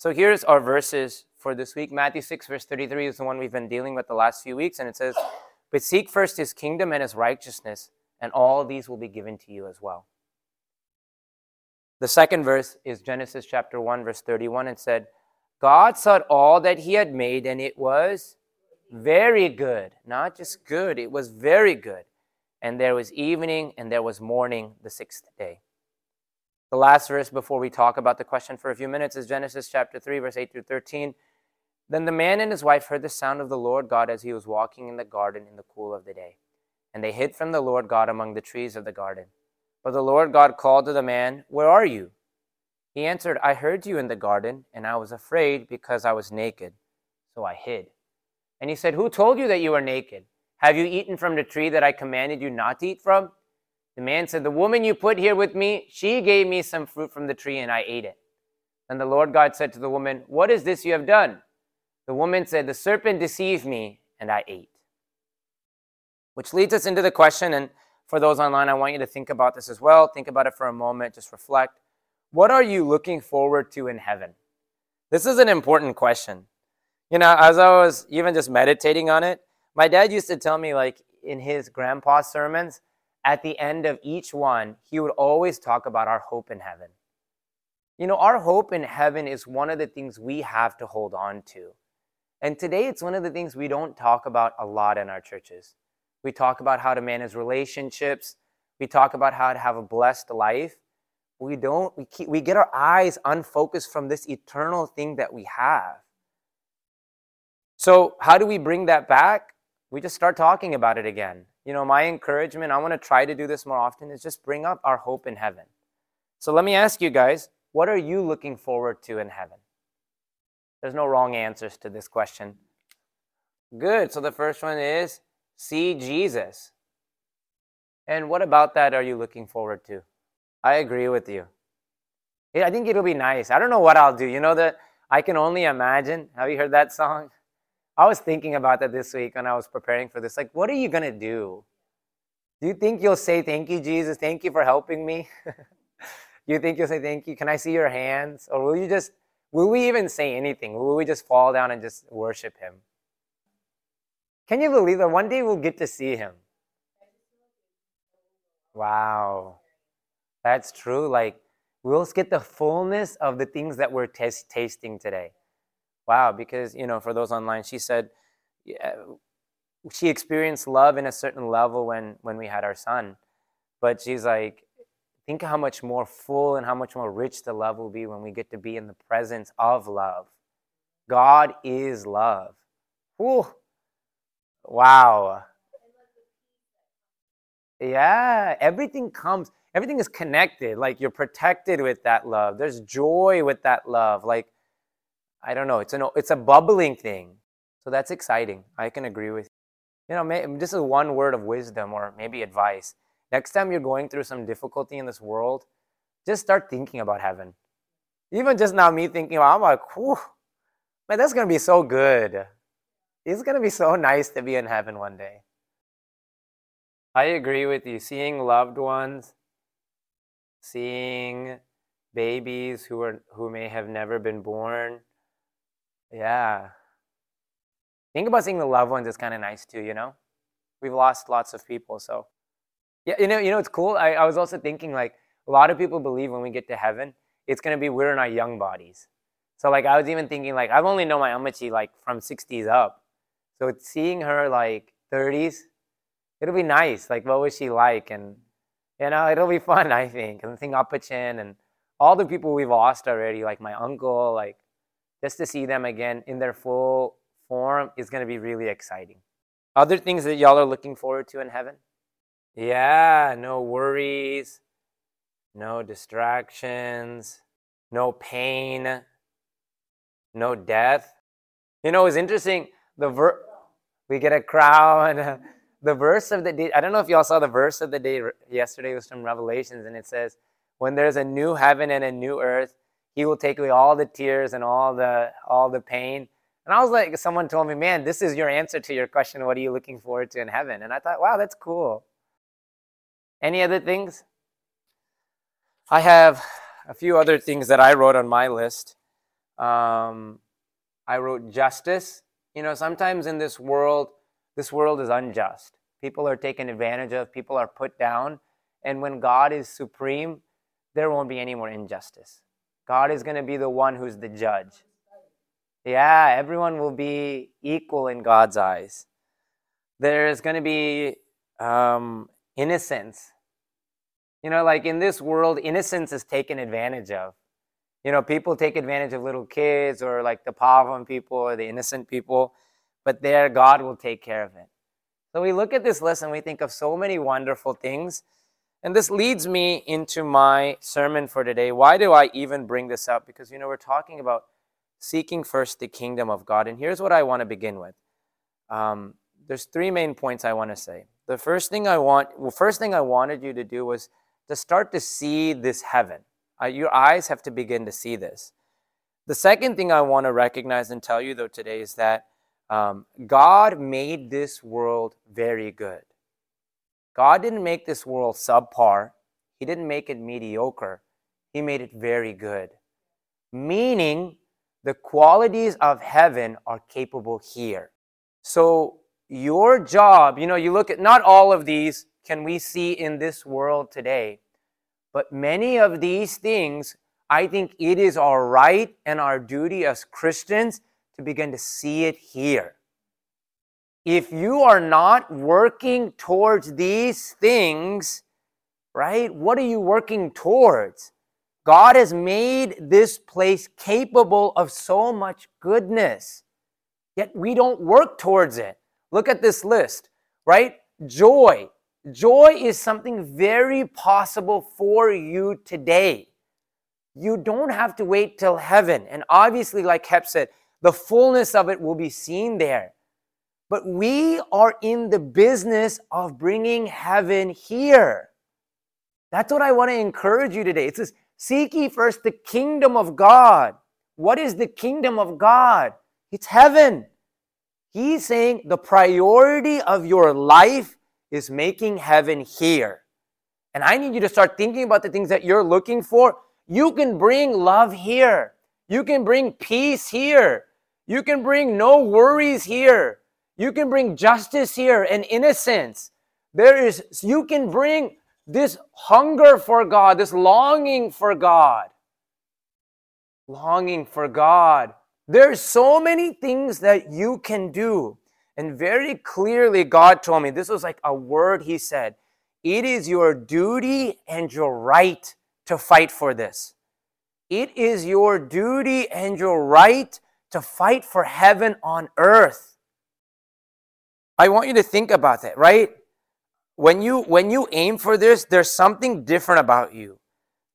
So here's our verses for this week. Matthew 6, verse 33 is the one we've been dealing with the last few weeks, and it says, But seek first his kingdom and his righteousness, and all these will be given to you as well. The second verse is Genesis chapter 1, verse 31. It said, God saw all that he had made, and it was very good. Not just good, it was very good. And there was evening and there was morning the sixth day. The last verse before we talk about the question for a few minutes is Genesis chapter 3, verse 8 through 13. Then the man and his wife heard the sound of the Lord God as he was walking in the garden in the cool of the day. And they hid from the Lord God among the trees of the garden. But the Lord God called to the man, Where are you? He answered, I heard you in the garden, and I was afraid because I was naked. So I hid. And he said, Who told you that you were naked? Have you eaten from the tree that I commanded you not to eat from? The man said, The woman you put here with me, she gave me some fruit from the tree, and I ate it. Then the Lord God said to the woman, What is this you have done? The woman said, The serpent deceived me, and I ate. Which leads us into the question, and for those online, I want you to think about this as well. Think about it for a moment, just reflect. What are you looking forward to in heaven? This is an important question. You know, as I was even just meditating on it, my dad used to tell me, like in his grandpa's sermons, at the end of each one, he would always talk about our hope in heaven. You know, our hope in heaven is one of the things we have to hold on to. And today, it's one of the things we don't talk about a lot in our churches. We talk about how to manage relationships, we talk about how to have a blessed life. We don't, we, keep, we get our eyes unfocused from this eternal thing that we have. So, how do we bring that back? We just start talking about it again you know, my encouragement, I want to try to do this more often, is just bring up our hope in heaven. So let me ask you guys, what are you looking forward to in heaven? There's no wrong answers to this question. Good. So the first one is see Jesus. And what about that are you looking forward to? I agree with you. I think it'll be nice. I don't know what I'll do. You know that I can only imagine. Have you heard that song? I was thinking about that this week when I was preparing for this. Like, what are you going to do? Do you think you'll say, Thank you, Jesus? Thank you for helping me? you think you'll say, Thank you? Can I see your hands? Or will you just, will we even say anything? Will we just fall down and just worship Him? Can you believe that one day we'll get to see Him? Wow. That's true. Like, we'll get the fullness of the things that we're t- tasting today wow, because, you know, for those online, she said yeah, she experienced love in a certain level when, when we had our son. But she's like, think how much more full and how much more rich the love will be when we get to be in the presence of love. God is love. Whew. Wow. Yeah, everything comes, everything is connected. Like you're protected with that love. There's joy with that love. Like I don't know. It's an it's a bubbling thing. So that's exciting. I can agree with you. You know, may, this is one word of wisdom or maybe advice. Next time you're going through some difficulty in this world, just start thinking about heaven. Even just now, me thinking, about, I'm like, whew, man, that's gonna be so good. It's gonna be so nice to be in heaven one day. I agree with you. Seeing loved ones, seeing babies who are who may have never been born, yeah. Think about seeing the loved ones is kind of nice too, you know? We've lost lots of people, so. Yeah, you know, you know, it's cool. I, I was also thinking like a lot of people believe when we get to heaven, it's gonna be we're in our young bodies. So like I was even thinking like I've only known my amachi like from 60s up. So it's seeing her like 30s, it'll be nice. Like what was she like? And you know, it'll be fun, I think. And I think Apachin and all the people we've lost already, like my uncle, like just to see them again in their full form is going to be really exciting. Other things that y'all are looking forward to in heaven? Yeah, no worries, no distractions, no pain, no death. You know, it's interesting. The ver- we get a crown. the verse of the day. I don't know if y'all saw the verse of the day yesterday was from Revelations, and it says, "When there's a new heaven and a new earth, he will take away all the tears and all the all the pain. And I was like, someone told me, man, this is your answer to your question. What are you looking forward to in heaven? And I thought, wow, that's cool. Any other things? I have a few other things that I wrote on my list. Um, I wrote justice. You know, sometimes in this world, this world is unjust. People are taken advantage of, people are put down. And when God is supreme, there won't be any more injustice. God is going to be the one who's the judge. Yeah, everyone will be equal in God's eyes. There's going to be um, innocence. You know, like in this world, innocence is taken advantage of. You know, people take advantage of little kids or like the powerful people or the innocent people, but there, God will take care of it. So we look at this and we think of so many wonderful things. And this leads me into my sermon for today. Why do I even bring this up? Because, you know, we're talking about seeking first the kingdom of God. And here's what I want to begin with. Um, there's three main points I want to say. The first thing I want, well, first thing I wanted you to do was to start to see this heaven. Uh, your eyes have to begin to see this. The second thing I want to recognize and tell you though today is that um, God made this world very good. God didn't make this world subpar. He didn't make it mediocre. He made it very good. Meaning, the qualities of heaven are capable here. So, your job, you know, you look at not all of these can we see in this world today, but many of these things, I think it is our right and our duty as Christians to begin to see it here. If you are not working towards these things, right, what are you working towards? God has made this place capable of so much goodness, yet we don't work towards it. Look at this list, right? Joy. Joy is something very possible for you today. You don't have to wait till heaven. And obviously, like Hep said, the fullness of it will be seen there. But we are in the business of bringing heaven here. That's what I want to encourage you today. It says, Seek ye first the kingdom of God. What is the kingdom of God? It's heaven. He's saying the priority of your life is making heaven here. And I need you to start thinking about the things that you're looking for. You can bring love here. You can bring peace here. You can bring no worries here. You can bring justice here and innocence. There is, you can bring this hunger for God, this longing for God. Longing for God. There's so many things that you can do. And very clearly, God told me this was like a word He said. It is your duty and your right to fight for this. It is your duty and your right to fight for heaven on earth. I want you to think about that, right? When you when you aim for this, there's something different about you.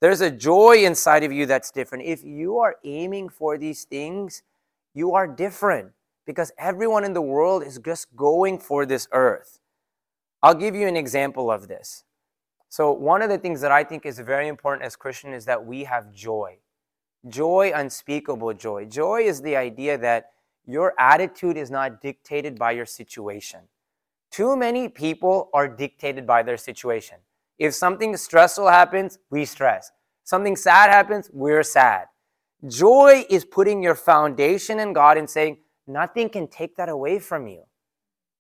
There's a joy inside of you that's different. If you are aiming for these things, you are different because everyone in the world is just going for this earth. I'll give you an example of this. So, one of the things that I think is very important as Christian is that we have joy. Joy, unspeakable joy. Joy is the idea that your attitude is not dictated by your situation. Too many people are dictated by their situation. If something stressful happens, we stress. Something sad happens, we're sad. Joy is putting your foundation in God and saying, nothing can take that away from you.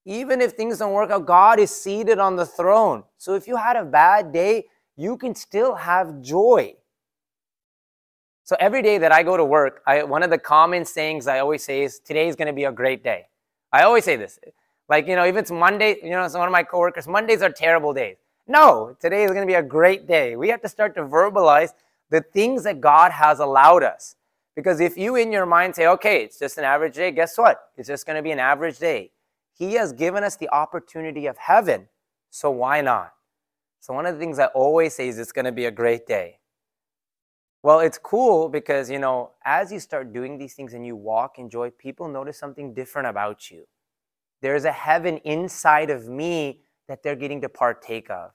Even if things don't work out, God is seated on the throne. So if you had a bad day, you can still have joy. So every day that I go to work, I, one of the common sayings I always say is, today is going to be a great day. I always say this. Like, you know, if it's Monday, you know, so one of my coworkers, Mondays are terrible days. No, today is going to be a great day. We have to start to verbalize the things that God has allowed us. Because if you in your mind say, okay, it's just an average day, guess what? It's just going to be an average day. He has given us the opportunity of heaven, so why not? So, one of the things I always say is it's going to be a great day. Well, it's cool because, you know, as you start doing these things and you walk in joy, people notice something different about you. There's a heaven inside of me that they're getting to partake of.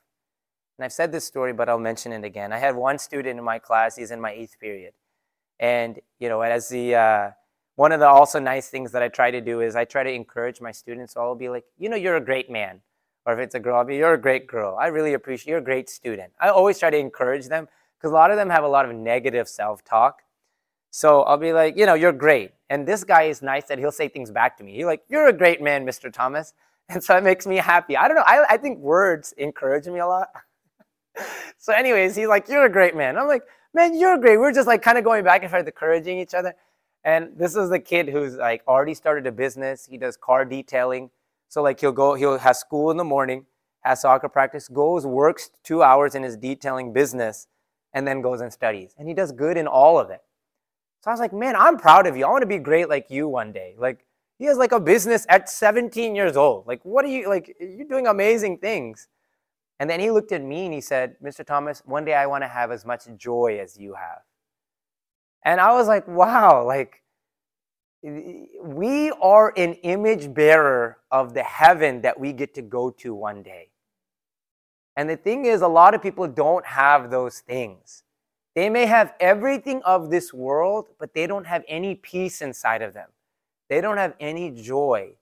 And I've said this story, but I'll mention it again. I had one student in my class, he's in my eighth period. And, you know, as the, uh, one of the also nice things that I try to do is I try to encourage my students. So I'll be like, you know, you're a great man. Or if it's a girl, I'll be, you're a great girl. I really appreciate, you're a great student. I always try to encourage them because a lot of them have a lot of negative self talk. So I'll be like, you know, you're great. And this guy is nice that he'll say things back to me. He's like, you're a great man, Mr. Thomas. And so it makes me happy. I don't know. I, I think words encourage me a lot. so, anyways, he's like, you're a great man. I'm like, man, you're great. We're just like kind of going back and forth, encouraging each other. And this is the kid who's like already started a business. He does car detailing. So like he'll go, he'll have school in the morning, has soccer practice, goes, works two hours in his detailing business, and then goes and studies. And he does good in all of it. So I was like, man, I'm proud of you. I want to be great like you one day. Like he has like a business at 17 years old. Like, what are you like? You're doing amazing things. And then he looked at me and he said, Mr. Thomas, one day I want to have as much joy as you have. And I was like, wow, like we are an image bearer of the heaven that we get to go to one day. And the thing is, a lot of people don't have those things. They may have everything of this world, but they don't have any peace inside of them. They don't have any joy.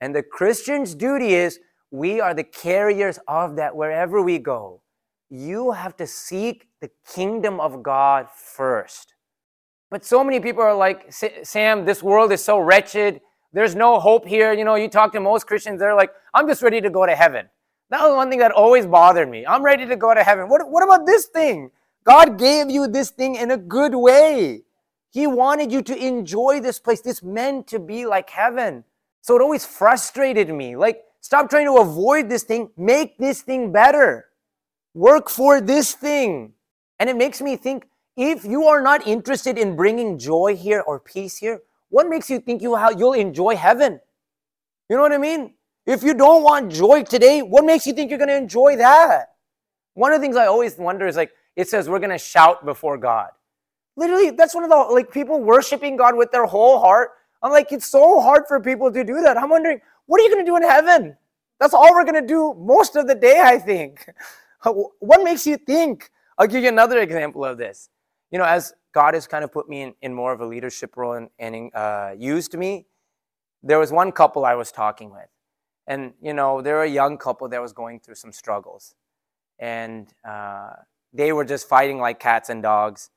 And the Christian's duty is we are the carriers of that wherever we go. You have to seek the kingdom of God first. But so many people are like, Sam, this world is so wretched. There's no hope here. You know, you talk to most Christians, they're like, I'm just ready to go to heaven. That was one thing that always bothered me. I'm ready to go to heaven. What, what about this thing? God gave you this thing in a good way. He wanted you to enjoy this place. This meant to be like heaven. So it always frustrated me. Like, stop trying to avoid this thing. Make this thing better. Work for this thing. And it makes me think if you are not interested in bringing joy here or peace here, what makes you think you you'll enjoy heaven? You know what I mean? If you don't want joy today, what makes you think you're going to enjoy that? One of the things I always wonder is like, it says we're going to shout before God. Literally, that's one of the, like, people worshiping God with their whole heart. I'm like, it's so hard for people to do that. I'm wondering, what are you going to do in heaven? That's all we're going to do most of the day, I think. what makes you think? I'll give you another example of this you know, as God has kind of put me in, in more of a leadership role and, and uh, used me, there was one couple I was talking with. And, you know, they're a young couple that was going through some struggles. And uh, they were just fighting like cats and dogs.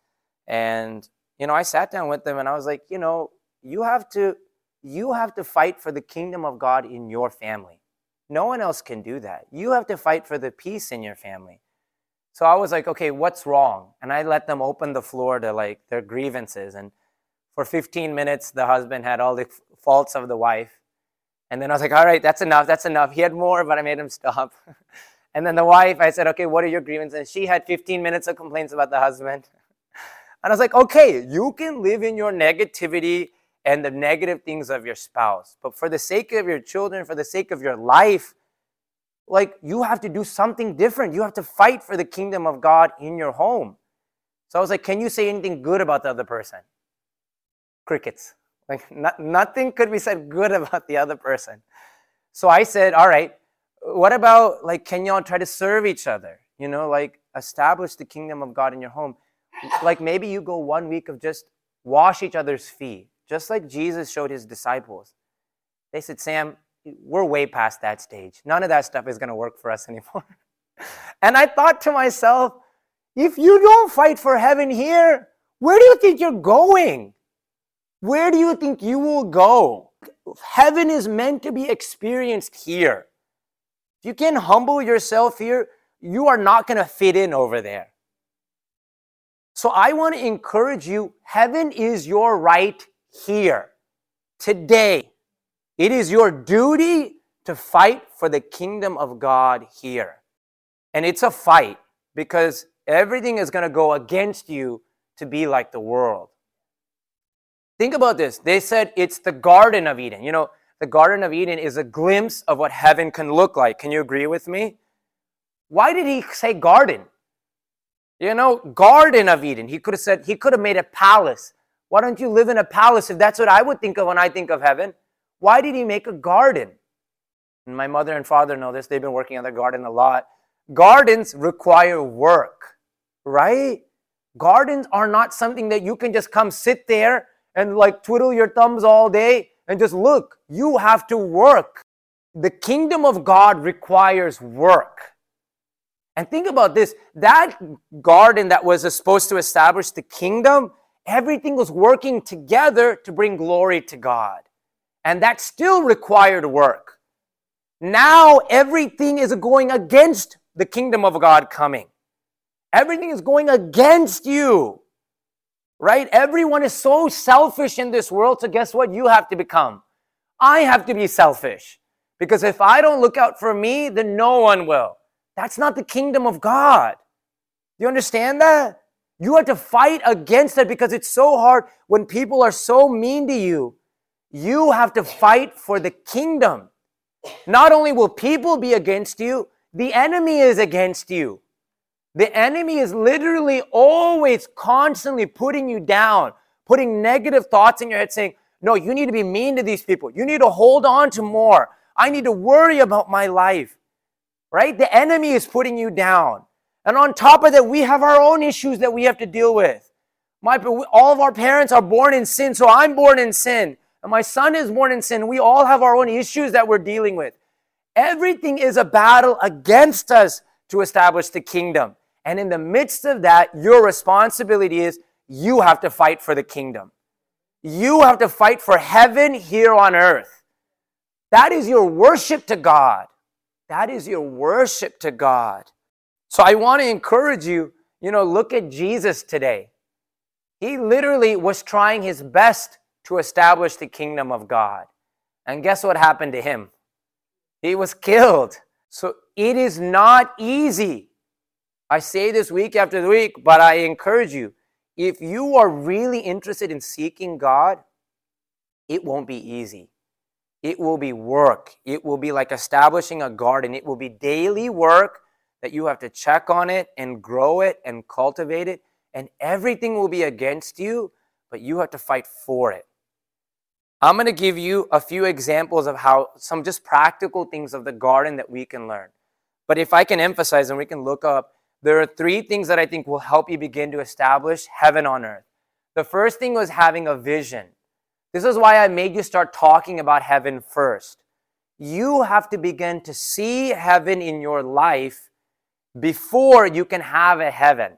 And, you know, I sat down with them and I was like, you know, you have to you have to fight for the kingdom of God in your family. No one else can do that. You have to fight for the peace in your family. So I was like, okay, what's wrong? And I let them open the floor to like their grievances. And for 15 minutes, the husband had all the faults of the wife. And then I was like, all right, that's enough, that's enough. He had more, but I made him stop. and then the wife, I said, okay, what are your grievances? And she had 15 minutes of complaints about the husband. and I was like, okay, you can live in your negativity and the negative things of your spouse. But for the sake of your children, for the sake of your life, like you have to do something different. You have to fight for the kingdom of God in your home. So I was like, can you say anything good about the other person? Crickets. Like not, nothing could be said good about the other person. So I said, all right, what about like can y'all try to serve each other? You know, like establish the kingdom of God in your home. Like maybe you go one week of just wash each other's feet, just like Jesus showed his disciples. They said, Sam, we're way past that stage. None of that stuff is going to work for us anymore. and I thought to myself, if you don't fight for heaven here, where do you think you're going? Where do you think you will go? Heaven is meant to be experienced here. If you can humble yourself here, you are not going to fit in over there. So I want to encourage you heaven is your right here, today. It is your duty to fight for the kingdom of God here. And it's a fight because everything is going to go against you to be like the world. Think about this. They said it's the Garden of Eden. You know, the Garden of Eden is a glimpse of what heaven can look like. Can you agree with me? Why did he say garden? You know, Garden of Eden. He could have said, he could have made a palace. Why don't you live in a palace if that's what I would think of when I think of heaven? Why did he make a garden? And my mother and father know this. They've been working on their garden a lot. Gardens require work, right? Gardens are not something that you can just come sit there and like twiddle your thumbs all day and just look. You have to work. The kingdom of God requires work. And think about this that garden that was supposed to establish the kingdom, everything was working together to bring glory to God. And that still required work. Now everything is going against the kingdom of God coming. Everything is going against you. Right? Everyone is so selfish in this world. So, guess what? You have to become. I have to be selfish. Because if I don't look out for me, then no one will. That's not the kingdom of God. You understand that? You have to fight against it because it's so hard when people are so mean to you. You have to fight for the kingdom. Not only will people be against you, the enemy is against you. The enemy is literally always constantly putting you down, putting negative thoughts in your head, saying, No, you need to be mean to these people. You need to hold on to more. I need to worry about my life. Right? The enemy is putting you down. And on top of that, we have our own issues that we have to deal with. My, all of our parents are born in sin, so I'm born in sin. And my son is born in sin. We all have our own issues that we're dealing with. Everything is a battle against us to establish the kingdom. And in the midst of that, your responsibility is you have to fight for the kingdom. You have to fight for heaven here on earth. That is your worship to God. That is your worship to God. So I want to encourage you, you know, look at Jesus today. He literally was trying his best to establish the kingdom of God. And guess what happened to him? He was killed. So it is not easy. I say this week after week, but I encourage you if you are really interested in seeking God, it won't be easy. It will be work. It will be like establishing a garden. It will be daily work that you have to check on it and grow it and cultivate it, and everything will be against you, but you have to fight for it. I'm going to give you a few examples of how some just practical things of the garden that we can learn. But if I can emphasize and we can look up, there are three things that I think will help you begin to establish heaven on earth. The first thing was having a vision. This is why I made you start talking about heaven first. You have to begin to see heaven in your life before you can have a heaven.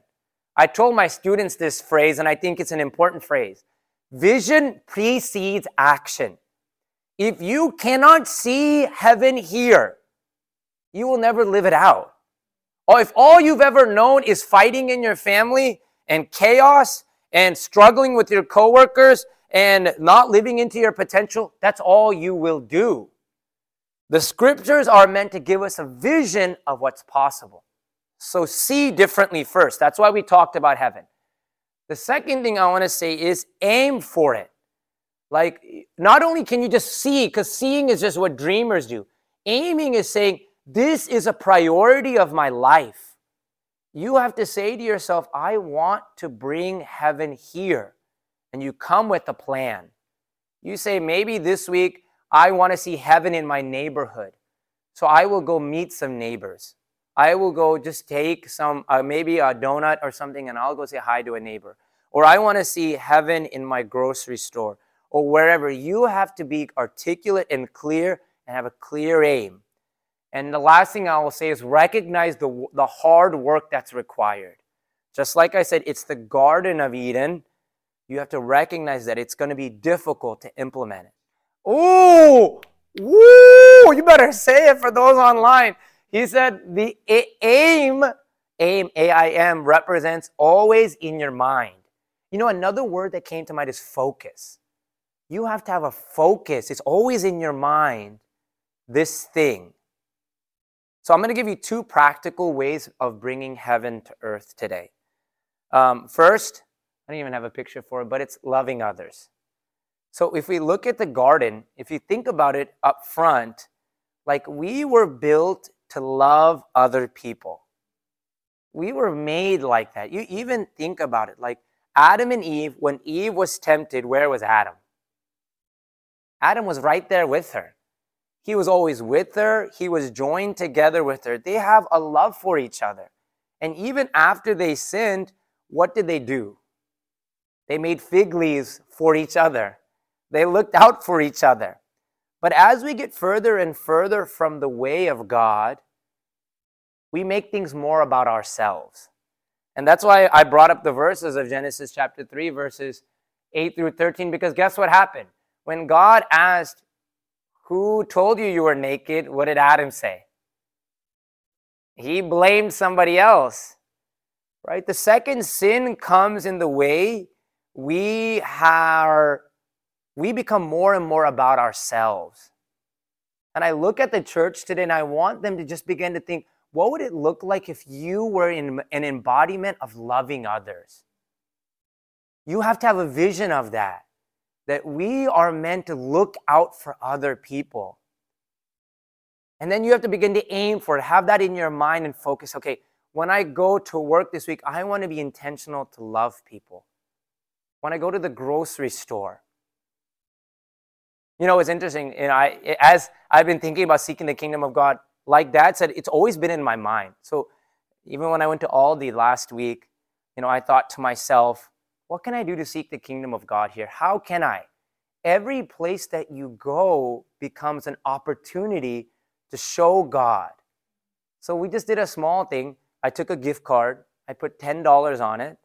I told my students this phrase, and I think it's an important phrase. Vision precedes action. If you cannot see heaven here, you will never live it out. Or if all you've ever known is fighting in your family and chaos and struggling with your coworkers and not living into your potential, that's all you will do. The scriptures are meant to give us a vision of what's possible. So see differently first. That's why we talked about heaven. The second thing I want to say is aim for it. Like, not only can you just see, because seeing is just what dreamers do, aiming is saying, This is a priority of my life. You have to say to yourself, I want to bring heaven here. And you come with a plan. You say, Maybe this week I want to see heaven in my neighborhood. So I will go meet some neighbors. I will go just take some, uh, maybe a donut or something, and I'll go say hi to a neighbor. Or I want to see heaven in my grocery store or wherever. You have to be articulate and clear and have a clear aim. And the last thing I will say is recognize the, the hard work that's required. Just like I said, it's the Garden of Eden. You have to recognize that it's going to be difficult to implement it. Ooh, woo! You better say it for those online. He said the aim, aim, A I M, represents always in your mind. You know, another word that came to mind is focus. You have to have a focus, it's always in your mind, this thing. So I'm going to give you two practical ways of bringing heaven to earth today. Um, first, I don't even have a picture for it, but it's loving others. So if we look at the garden, if you think about it up front, like we were built to love other people. We were made like that. You even think about it like Adam and Eve, when Eve was tempted, where was Adam? Adam was right there with her. He was always with her, he was joined together with her. They have a love for each other. And even after they sinned, what did they do? They made fig leaves for each other. They looked out for each other. But as we get further and further from the way of God, we make things more about ourselves. And that's why I brought up the verses of Genesis chapter 3, verses 8 through 13, because guess what happened? When God asked, Who told you you were naked? What did Adam say? He blamed somebody else, right? The second sin comes in the way we are, we become more and more about ourselves. And I look at the church today and I want them to just begin to think, what would it look like if you were in an embodiment of loving others? You have to have a vision of that, that we are meant to look out for other people. And then you have to begin to aim for it, have that in your mind and focus. Okay, when I go to work this week, I want to be intentional to love people. When I go to the grocery store, you know, it's interesting. You know, I, as I've been thinking about seeking the kingdom of God, like Dad said, it's always been in my mind. So even when I went to Aldi last week, you know, I thought to myself, what can I do to seek the kingdom of God here? How can I? Every place that you go becomes an opportunity to show God. So we just did a small thing. I took a gift card, I put $10 on it,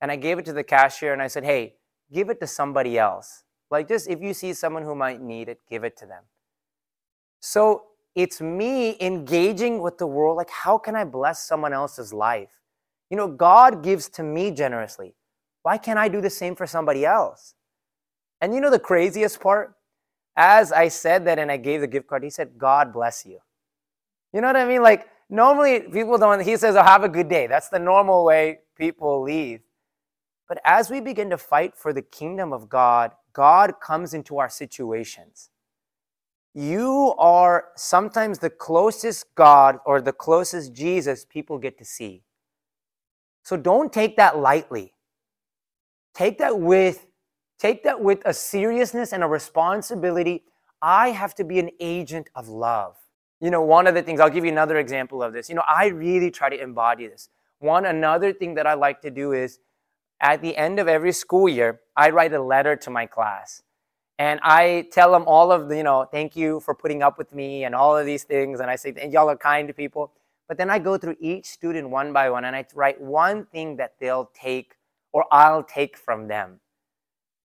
and I gave it to the cashier and I said, hey, give it to somebody else. Like just if you see someone who might need it, give it to them. So it's me engaging with the world like how can i bless someone else's life you know god gives to me generously why can't i do the same for somebody else? And you know the craziest part? As i said that and i gave the gift card he said god bless you. You know what i mean? Like normally people don't he says oh, have a good day. That's the normal way people leave. But as we begin to fight for the kingdom of god god comes into our situations. You are sometimes the closest God or the closest Jesus people get to see. So don't take that lightly. Take that with take that with a seriousness and a responsibility. I have to be an agent of love. You know, one of the things I'll give you another example of this. You know, I really try to embody this. One another thing that I like to do is at the end of every school year, I write a letter to my class and I tell them all of the, you know, thank you for putting up with me and all of these things. And I say, and y'all are kind to people. But then I go through each student one by one and I write one thing that they'll take or I'll take from them.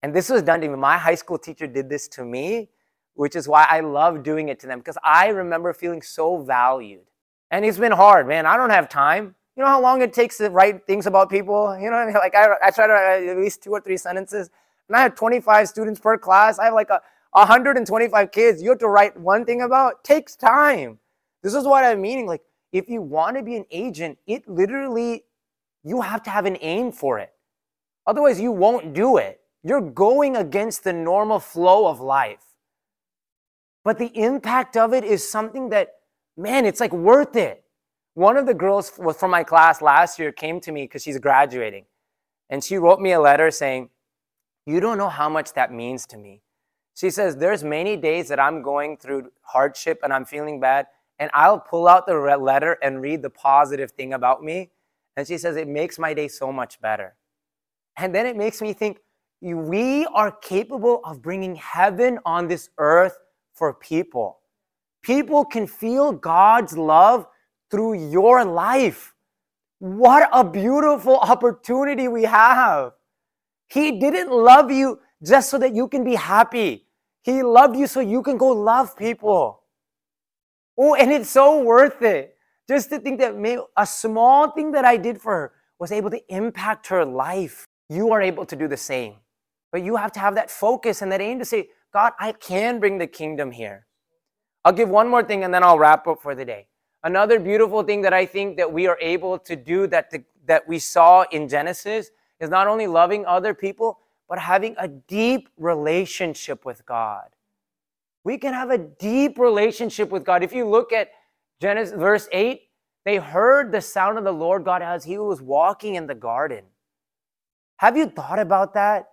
And this was done to me. My high school teacher did this to me, which is why I love doing it to them because I remember feeling so valued. And it's been hard, man. I don't have time. You know how long it takes to write things about people? You know what I mean? Like I, I try to write at least two or three sentences and I have 25 students per class. I have like a 125 kids. You have to write one thing about. It takes time. This is what I'm meaning. Like, if you want to be an agent, it literally, you have to have an aim for it. Otherwise, you won't do it. You're going against the normal flow of life. But the impact of it is something that, man, it's like worth it. One of the girls from my class last year came to me because she's graduating. And she wrote me a letter saying, you don't know how much that means to me. She says, There's many days that I'm going through hardship and I'm feeling bad, and I'll pull out the letter and read the positive thing about me. And she says, It makes my day so much better. And then it makes me think, we are capable of bringing heaven on this earth for people. People can feel God's love through your life. What a beautiful opportunity we have. He didn't love you just so that you can be happy. He loved you so you can go love people. Oh, and it's so worth it. Just to think that a small thing that I did for her was able to impact her life. You are able to do the same. But you have to have that focus and that aim to say, God, I can bring the kingdom here. I'll give one more thing and then I'll wrap up for the day. Another beautiful thing that I think that we are able to do that, that we saw in Genesis is not only loving other people, but having a deep relationship with God. We can have a deep relationship with God. If you look at Genesis verse 8, they heard the sound of the Lord God as he was walking in the garden. Have you thought about that?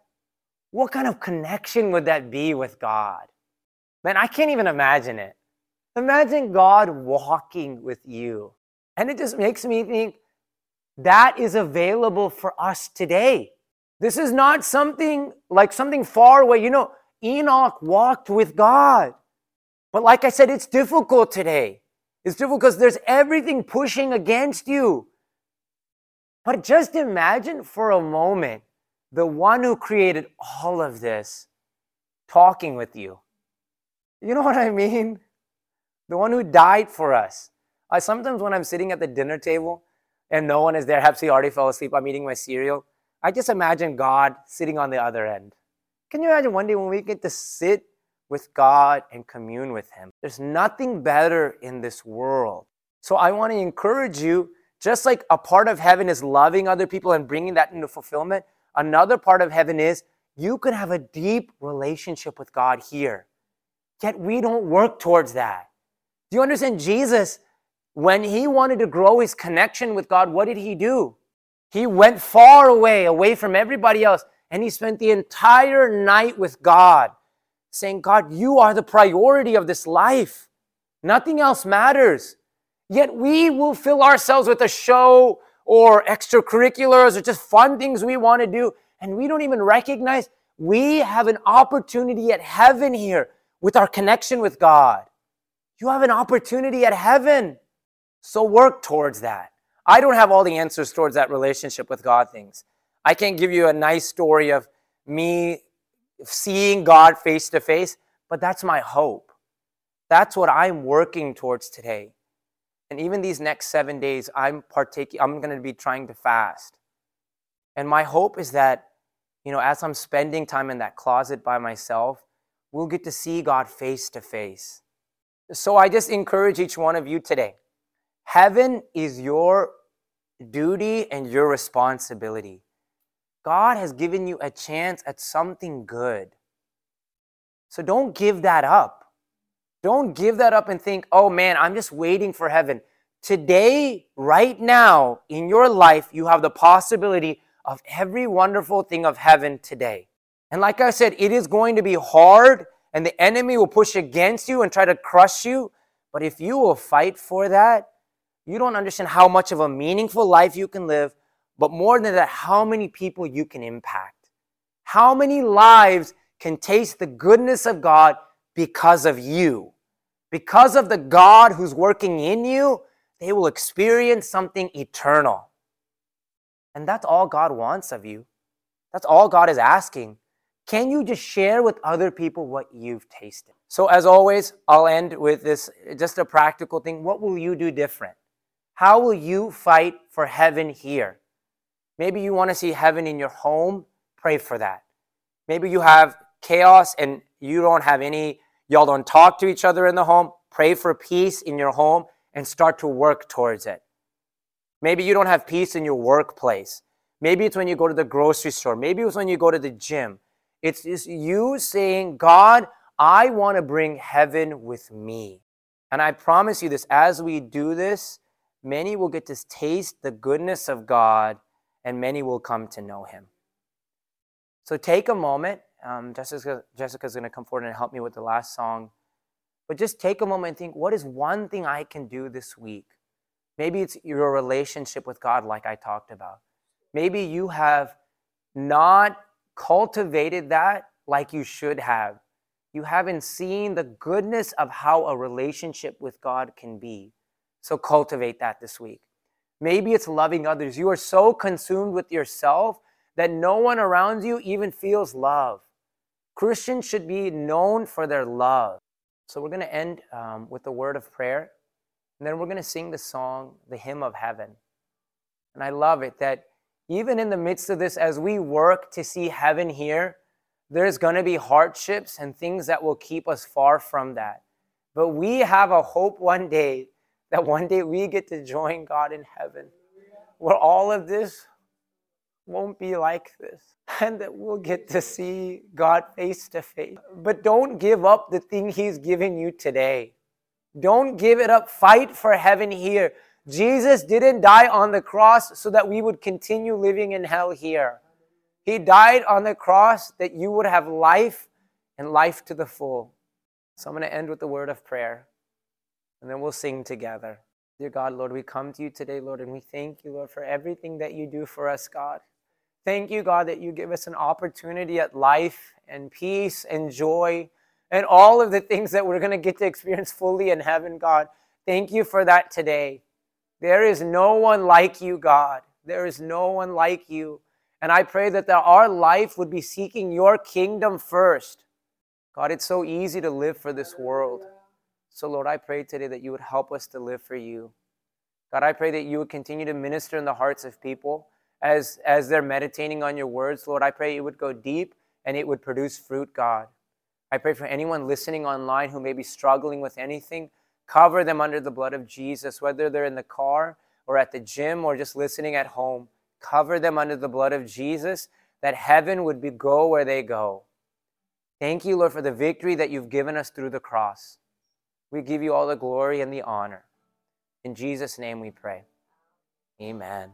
What kind of connection would that be with God? Man, I can't even imagine it. Imagine God walking with you. And it just makes me think that is available for us today. This is not something like something far away. You know, Enoch walked with God. But like I said, it's difficult today. It's difficult because there's everything pushing against you. But just imagine for a moment the one who created all of this talking with you. You know what I mean? The one who died for us. I sometimes when I'm sitting at the dinner table and no one is there, perhaps he already fell asleep, I'm eating my cereal. I just imagine God sitting on the other end. Can you imagine one day when we get to sit with God and commune with Him? There's nothing better in this world. So I want to encourage you, just like a part of heaven is loving other people and bringing that into fulfillment, another part of heaven is you can have a deep relationship with God here. Yet we don't work towards that. Do you understand? Jesus, when he wanted to grow his connection with God, what did he do? He went far away, away from everybody else, and he spent the entire night with God, saying, God, you are the priority of this life. Nothing else matters. Yet we will fill ourselves with a show or extracurriculars or just fun things we want to do, and we don't even recognize we have an opportunity at heaven here with our connection with God. You have an opportunity at heaven. So work towards that. I don't have all the answers towards that relationship with God things. I can't give you a nice story of me seeing God face to face, but that's my hope. That's what I'm working towards today. And even these next seven days, I'm partaking, I'm going to be trying to fast. And my hope is that, you know, as I'm spending time in that closet by myself, we'll get to see God face to face. So I just encourage each one of you today Heaven is your duty and your responsibility. God has given you a chance at something good. So don't give that up. Don't give that up and think, oh man, I'm just waiting for heaven. Today, right now, in your life, you have the possibility of every wonderful thing of heaven today. And like I said, it is going to be hard, and the enemy will push against you and try to crush you. But if you will fight for that, you don't understand how much of a meaningful life you can live, but more than that, how many people you can impact. How many lives can taste the goodness of God because of you? Because of the God who's working in you, they will experience something eternal. And that's all God wants of you. That's all God is asking. Can you just share with other people what you've tasted? So, as always, I'll end with this just a practical thing. What will you do different? How will you fight for heaven here? Maybe you want to see heaven in your home. Pray for that. Maybe you have chaos and you don't have any, y'all don't talk to each other in the home. Pray for peace in your home and start to work towards it. Maybe you don't have peace in your workplace. Maybe it's when you go to the grocery store. Maybe it's when you go to the gym. It's just you saying, God, I want to bring heaven with me. And I promise you this as we do this, many will get to taste the goodness of God and many will come to know him. So take a moment. Um, Jessica, Jessica's going to come forward and help me with the last song. But just take a moment and think what is one thing I can do this week? Maybe it's your relationship with God, like I talked about. Maybe you have not cultivated that like you should have. You haven't seen the goodness of how a relationship with God can be. So cultivate that this week. Maybe it's loving others. You are so consumed with yourself that no one around you even feels love. Christians should be known for their love. So we're going to end um, with a word of prayer, and then we're going to sing the song, The Hymn of Heaven. And I love it that even in the midst of this, as we work to see heaven here, there's going to be hardships and things that will keep us far from that. But we have a hope one day that one day we get to join God in heaven, where all of this won't be like this, and that we'll get to see God face to face. But don't give up the thing He's given you today. Don't give it up. Fight for heaven here. Jesus didn't die on the cross so that we would continue living in hell here. He died on the cross that you would have life and life to the full. So I'm going to end with the word of prayer and then we'll sing together. Dear God, Lord, we come to you today, Lord, and we thank you, Lord, for everything that you do for us, God. Thank you, God, that you give us an opportunity at life and peace and joy and all of the things that we're going to get to experience fully in heaven, God. Thank you for that today. There is no one like you, God. There is no one like you. And I pray that our life would be seeking your kingdom first. God, it's so easy to live for this world. So, Lord, I pray today that you would help us to live for you. God, I pray that you would continue to minister in the hearts of people as, as they're meditating on your words. Lord, I pray it would go deep and it would produce fruit, God. I pray for anyone listening online who may be struggling with anything, cover them under the blood of Jesus, whether they're in the car or at the gym or just listening at home. Cover them under the blood of Jesus, that heaven would be go where they go. Thank you, Lord, for the victory that you've given us through the cross. We give you all the glory and the honor. In Jesus' name we pray. Amen.